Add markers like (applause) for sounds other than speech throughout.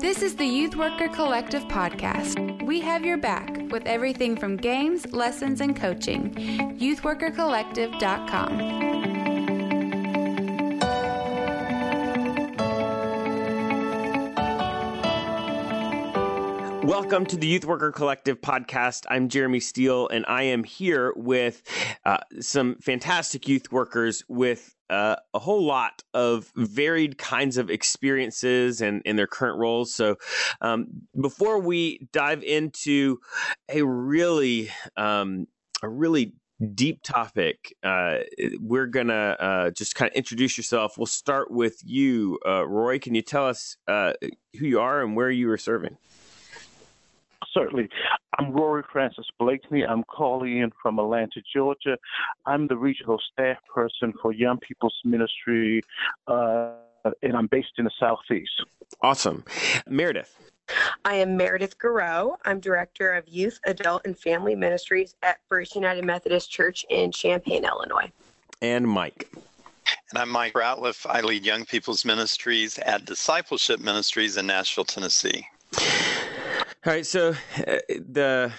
This is the Youth Worker Collective podcast. We have your back with everything from games, lessons, and coaching. YouthWorkerCollective.com. Welcome to the Youth Worker Collective podcast. I'm Jeremy Steele, and I am here with uh, some fantastic youth workers with uh, a whole lot of varied kinds of experiences and in their current roles. So, um, before we dive into a really, um, a really deep topic, uh, we're gonna uh, just kind of introduce yourself. We'll start with you, uh, Rory. Can you tell us uh, who you are and where you are serving? Certainly. I'm Rory Francis Blakeney. I'm calling in from Atlanta, Georgia. I'm the regional staff person for Young People's Ministry, uh, and I'm based in the Southeast. Awesome. Meredith. I am Meredith Garreau. I'm Director of Youth, Adult, and Family Ministries at First United Methodist Church in Champaign, Illinois. And Mike. And I'm Mike Ratliff. I lead Young People's Ministries at Discipleship Ministries in Nashville, Tennessee. All right, so uh, the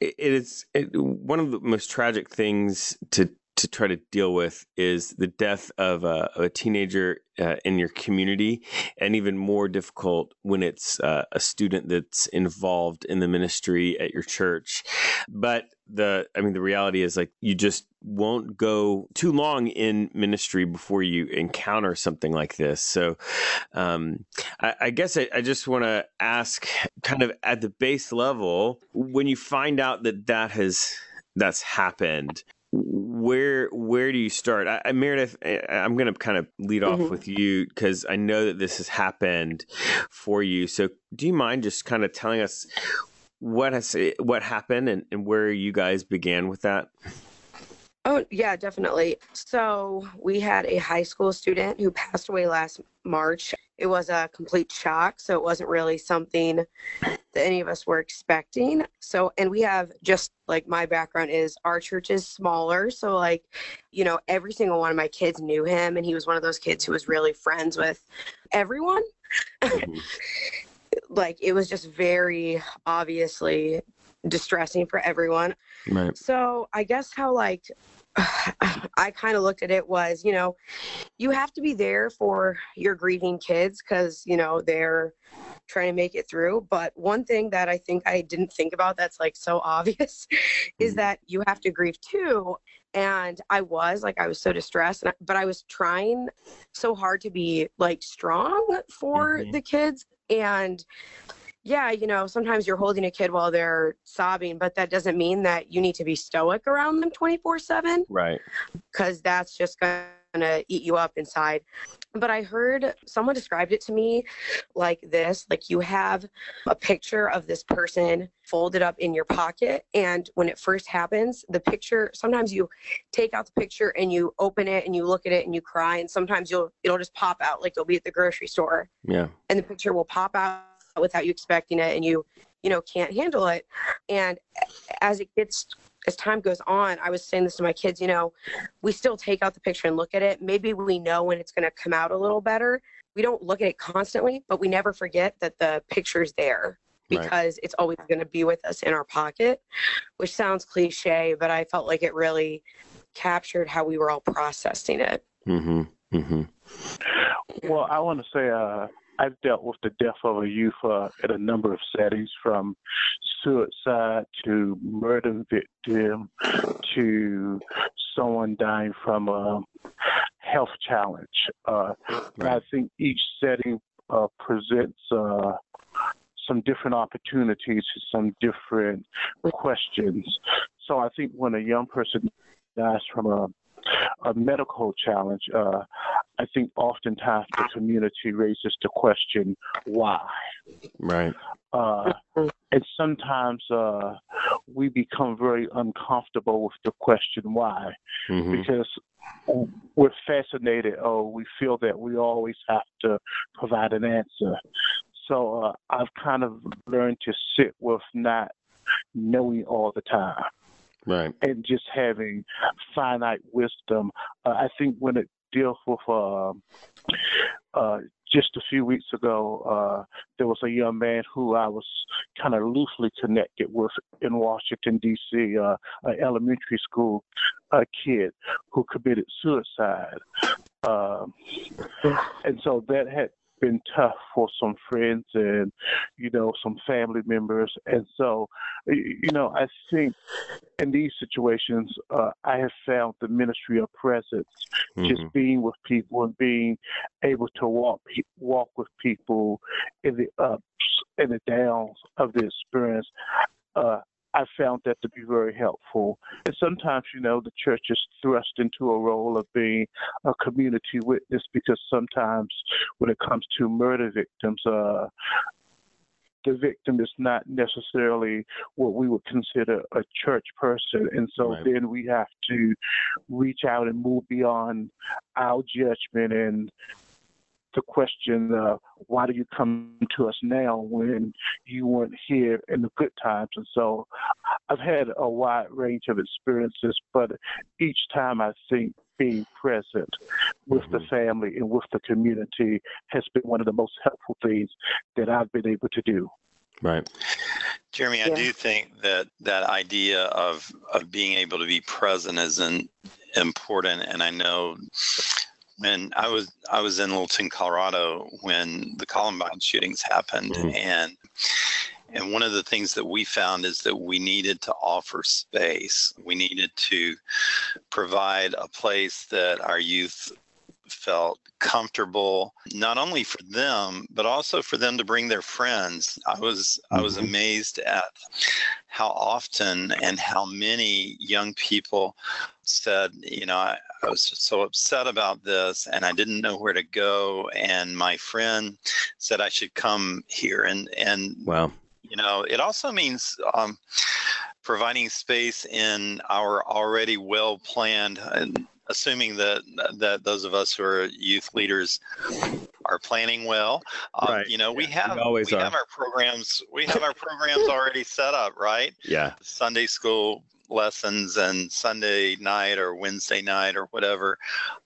it is it, one of the most tragic things to to try to deal with is the death of a, of a teenager uh, in your community, and even more difficult when it's uh, a student that's involved in the ministry at your church. But the, I mean, the reality is like you just won't go too long in ministry before you encounter something like this. So, um, I, I guess I, I just want to ask, kind of at the base level, when you find out that that has that's happened where where do you start I, I meredith i'm going to kind of lead off mm-hmm. with you because i know that this has happened for you so do you mind just kind of telling us what has what happened and, and where you guys began with that Oh, yeah, definitely. So, we had a high school student who passed away last March. It was a complete shock. So, it wasn't really something that any of us were expecting. So, and we have just like my background is our church is smaller. So, like, you know, every single one of my kids knew him, and he was one of those kids who was really friends with everyone. Mm-hmm. (laughs) like, it was just very obviously distressing for everyone. Right. So I guess how like (sighs) I kind of looked at it was, you know, you have to be there for your grieving kids because, you know, they're trying to make it through. But one thing that I think I didn't think about that's like so (laughs) obvious is mm-hmm. that you have to grieve too. And I was like, I was so distressed, I, but I was trying so hard to be like strong for mm-hmm. the kids. And yeah, you know, sometimes you're holding a kid while they're sobbing, but that doesn't mean that you need to be stoic around them 24 7. Right. Because that's just going to eat you up inside. But I heard someone described it to me like this like you have a picture of this person folded up in your pocket. And when it first happens, the picture, sometimes you take out the picture and you open it and you look at it and you cry. And sometimes you'll, it'll just pop out like you'll be at the grocery store. Yeah. And the picture will pop out without you expecting it and you you know can't handle it and as it gets as time goes on i was saying this to my kids you know we still take out the picture and look at it maybe we know when it's going to come out a little better we don't look at it constantly but we never forget that the picture's there because right. it's always going to be with us in our pocket which sounds cliche but i felt like it really captured how we were all processing it mm-hmm. Mm-hmm. well i want to say uh I've dealt with the death of a youth uh, at a number of settings, from suicide to murder victim to someone dying from a health challenge. Uh, I think each setting uh, presents uh, some different opportunities, some different questions. So I think when a young person dies from a a medical challenge, uh, I think oftentimes the community raises the question, why? Right. Uh, and sometimes uh, we become very uncomfortable with the question why, mm-hmm. because we're fascinated Oh, we feel that we always have to provide an answer. So uh, I've kind of learned to sit with not knowing all the time right and just having finite wisdom uh, i think when it deals with uh, uh, just a few weeks ago, uh, there was a young man who I was kind of loosely connected with in Washington, D.C., uh, an elementary school uh, kid who committed suicide. Um, and so that had been tough for some friends and you know some family members and so you know i think in these situations uh, i have found the ministry of presence mm-hmm. just being with people and being able to walk walk with people in the ups and the downs of the experience uh, I found that to be very helpful. And sometimes, you know, the church is thrust into a role of being a community witness because sometimes when it comes to murder victims, uh, the victim is not necessarily what we would consider a church person. And so right. then we have to reach out and move beyond our judgment and the question, uh, why do you come to us now when you weren't here in the good times? And so I've had a wide range of experiences, but each time I think being present with mm-hmm. the family and with the community has been one of the most helpful things that I've been able to do. Right. Jeremy, yeah. I do think that that idea of of being able to be present is an, important, and I know when I was I was in Littleton, Colorado when the Columbine shootings happened, mm-hmm. and and one of the things that we found is that we needed to offer space. We needed to provide a place that our youth felt comfortable not only for them but also for them to bring their friends i was mm-hmm. i was mm-hmm. amazed at how often and how many young people said you know I, I was just so upset about this and i didn't know where to go and my friend said i should come here and and wow you know it also means um, providing space in our already well planned assuming that that those of us who are youth leaders are planning well. Um, right. You know, we have we, always we have our programs. We have our programs already set up, right? Yeah. Sunday school lessons and Sunday night or Wednesday night or whatever.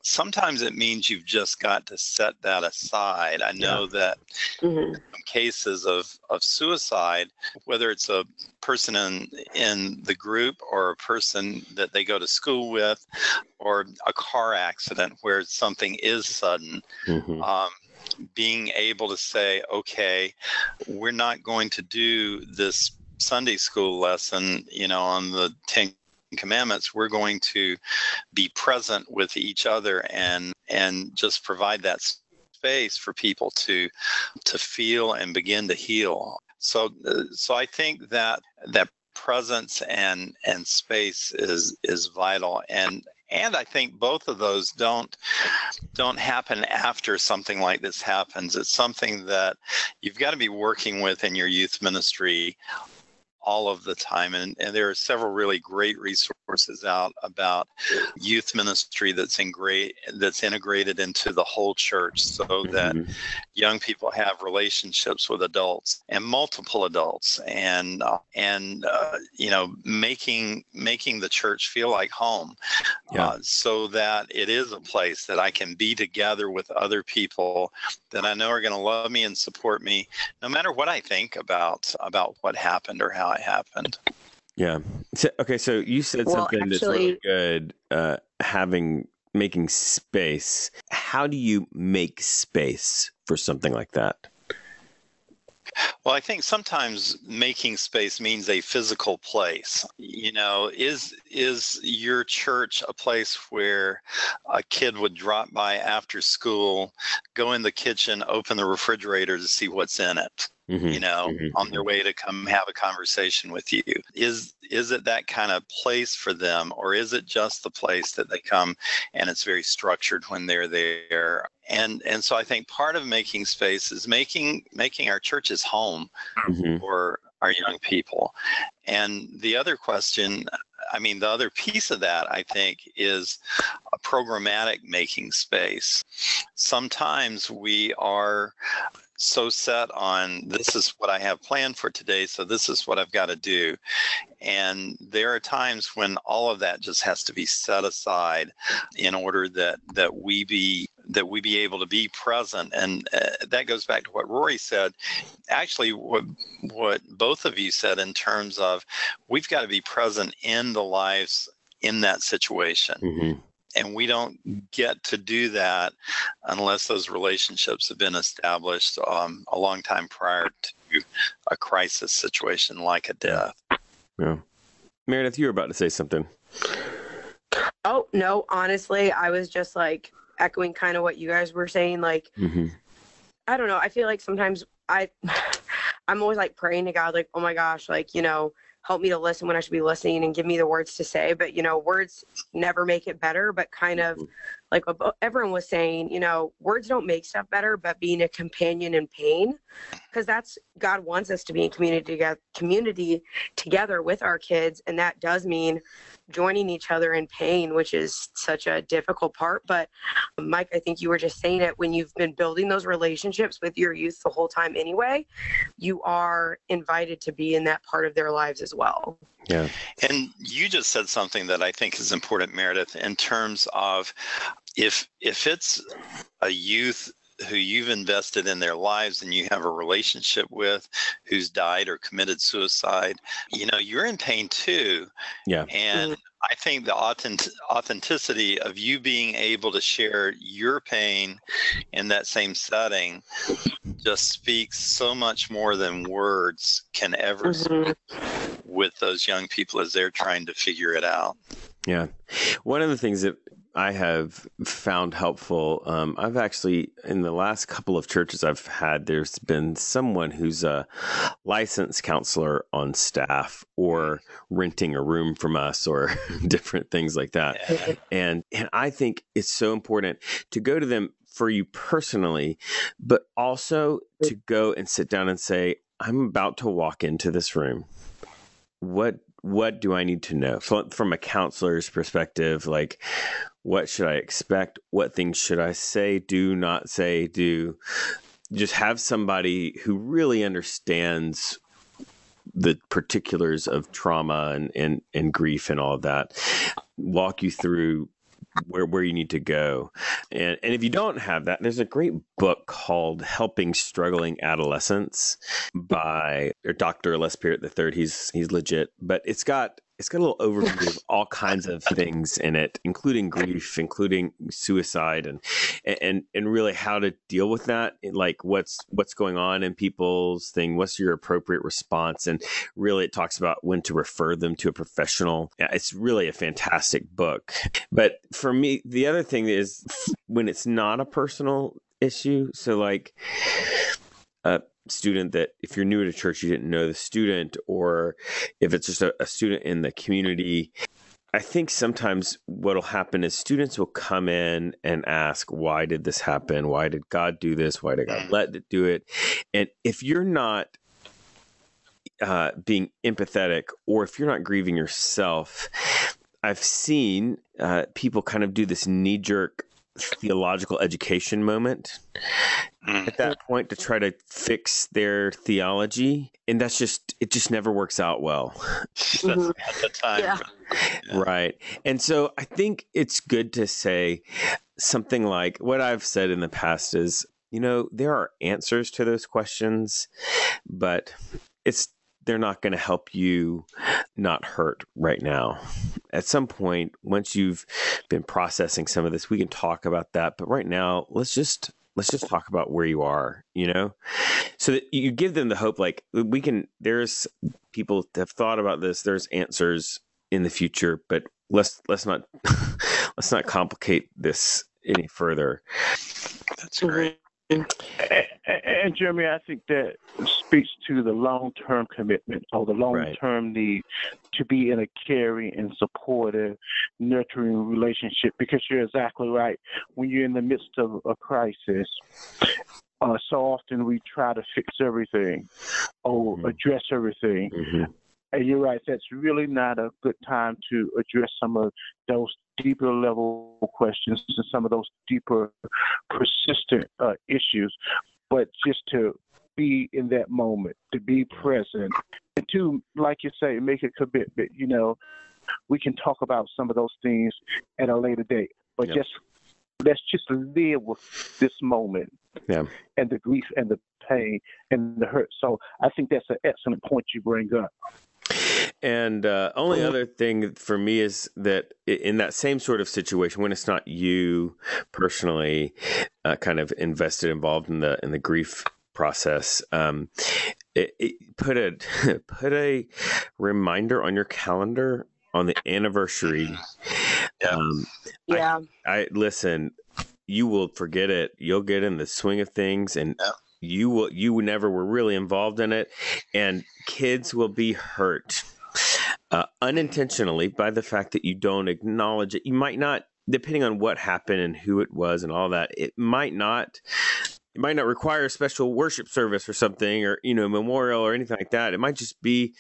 Sometimes it means you've just got to set that aside. I know yeah. that mm-hmm. cases of, of suicide, whether it's a person in, in the group or a person that they go to school with or a car accident where something is sudden, mm-hmm. um, being able to say, okay, we're not going to do this Sunday school lesson, you know, on the Ten Commandments, we're going to be present with each other and and just provide that space for people to to feel and begin to heal. So so I think that that presence and and space is is vital and and I think both of those don't don't happen after something like this happens. It's something that you've got to be working with in your youth ministry all of the time. And, and there are several really great resources out about youth ministry that's in great, that's integrated into the whole church so that mm-hmm. Young people have relationships with adults and multiple adults and uh, and uh, you know making making the church feel like home yeah. uh, so that it is a place that I can be together with other people that I know are going to love me and support me no matter what I think about about what happened or how it happened. Yeah. So, okay. So you said well, something actually, that's really good. Uh, having making space. How do you make space for something like that? Well, I think sometimes making space means a physical place. You know, is is your church a place where a kid would drop by after school, go in the kitchen, open the refrigerator to see what's in it? Mm-hmm, you know, mm-hmm, on their mm-hmm. way to come have a conversation with you. Is is it that kind of place for them, or is it just the place that they come and it's very structured when they're there? And and so I think part of making space is making making our churches home mm-hmm. for our young people. And the other question, I mean, the other piece of that, I think, is a programmatic making space. Sometimes we are so set on this is what I have planned for today, so this is what I've got to do. And there are times when all of that just has to be set aside in order that that we be that we be able to be present and uh, that goes back to what rory said actually what what both of you said in terms of we've got to be present in the lives in that situation mm-hmm. and we don't get to do that unless those relationships have been established um, a long time prior to a crisis situation like a death yeah meredith you were about to say something Oh, no, honestly, I was just like echoing kind of what you guys were saying. Like, mm-hmm. I don't know. I feel like sometimes I, (sighs) I'm always like praying to God, like, oh my gosh, like, you know, help me to listen when I should be listening and give me the words to say. But, you know, words never make it better, but kind of mm-hmm. Like everyone was saying, you know, words don't make stuff better, but being a companion in pain, because that's God wants us to be in community together, community together with our kids. And that does mean joining each other in pain, which is such a difficult part. But Mike, I think you were just saying it when you've been building those relationships with your youth the whole time anyway, you are invited to be in that part of their lives as well. Yeah. And you just said something that I think is important, Meredith, in terms of if if it's a youth who you've invested in their lives and you have a relationship with who's died or committed suicide you know you're in pain too yeah and mm. i think the authentic- authenticity of you being able to share your pain in that same setting just speaks so much more than words can ever mm-hmm. with those young people as they're trying to figure it out yeah one of the things that I have found helpful. Um, I've actually, in the last couple of churches I've had, there's been someone who's a licensed counselor on staff or renting a room from us or (laughs) different things like that. And, and I think it's so important to go to them for you personally, but also to go and sit down and say, I'm about to walk into this room. What what do I need to know from, from a counselor's perspective? Like, what should I expect? What things should I say, do, not say, do? Just have somebody who really understands the particulars of trauma and, and, and grief and all of that walk you through where where you need to go. And and if you don't have that, there's a great book called Helping Struggling Adolescents by Dr. Les Parrott III. He's he's legit, but it's got it's got a little overview of (laughs) all kinds of things in it, including grief, including suicide, and and and really how to deal with that. Like what's what's going on in people's thing. What's your appropriate response? And really, it talks about when to refer them to a professional. It's really a fantastic book. But for me, the other thing is when it's not a personal issue. So like. Uh, student that if you're new to church you didn't know the student or if it's just a, a student in the community I think sometimes what'll happen is students will come in and ask, why did this happen? Why did God do this? Why did God let it do it? And if you're not uh, being empathetic or if you're not grieving yourself, I've seen uh, people kind of do this knee jerk theological education moment at that mm-hmm. point to try to fix their theology and that's just it just never works out well (laughs) mm-hmm. at the time yeah. Yeah. right and so i think it's good to say something like what i've said in the past is you know there are answers to those questions but it's they're not going to help you not hurt right now. At some point, once you've been processing some of this, we can talk about that. But right now, let's just let's just talk about where you are, you know? So that you give them the hope like we can there's people have thought about this, there's answers in the future, but let's let's not (laughs) let's not complicate this any further. That's great. And, and, Jeremy, I think that speaks to the long-term commitment or the long-term right. need to be in a caring and supportive, nurturing relationship. Because you're exactly right. When you're in the midst of a crisis, uh, so often we try to fix everything or mm-hmm. address everything. Mm-hmm. And you're right, that's really not a good time to address some of those deeper level questions and some of those deeper, persistent uh, issues, but just to be in that moment, to be present, and to, like you say, make a commitment. You know, we can talk about some of those things at a later date, but yep. just let's just live with this moment. Yeah. And the grief and the pain and the hurt. So I think that's an excellent point you bring up. And uh, only other thing for me is that in that same sort of situation, when it's not you personally, uh, kind of invested, involved in the in the grief process, um, it, it, put a (laughs) put a reminder on your calendar on the anniversary. Yeah. Um, Yeah. I, I listen. You will forget it. You'll get in the swing of things, and Yeah. you will. You never were really involved in it, and kids will be hurt uh, unintentionally by the fact that you don't acknowledge it. You might not, depending on what happened and who it was and all that. It might not. It might not require a special worship service or something, or you know, memorial or anything like that. It might just be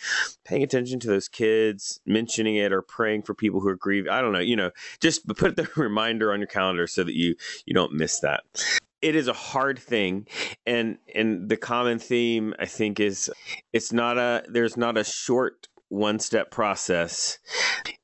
paying attention to those kids, mentioning it, or praying for people who are grieving. I don't know. You know, just (laughs) put the reminder on your calendar so that you you don't miss that it is a hard thing and and the common theme i think is it's not a there's not a short one step process.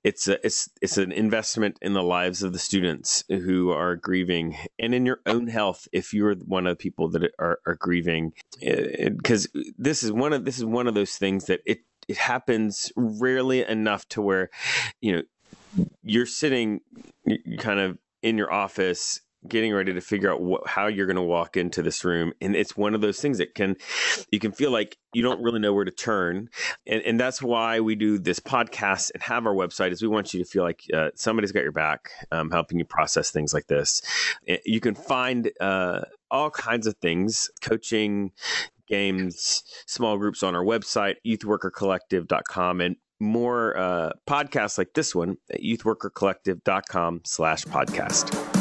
It's a, it's it's an investment in the lives of the students who are grieving and in your own health if you're one of the people that are, are grieving. Because this is one of this is one of those things that it it happens rarely enough to where you know you're sitting kind of in your office getting ready to figure out what, how you're going to walk into this room and it's one of those things that can you can feel like you don't really know where to turn and, and that's why we do this podcast and have our website is we want you to feel like uh, somebody's got your back um, helping you process things like this. You can find uh, all kinds of things coaching games small groups on our website youthworkercollective.com and more uh, podcasts like this one at youthworkercollective.com slash podcast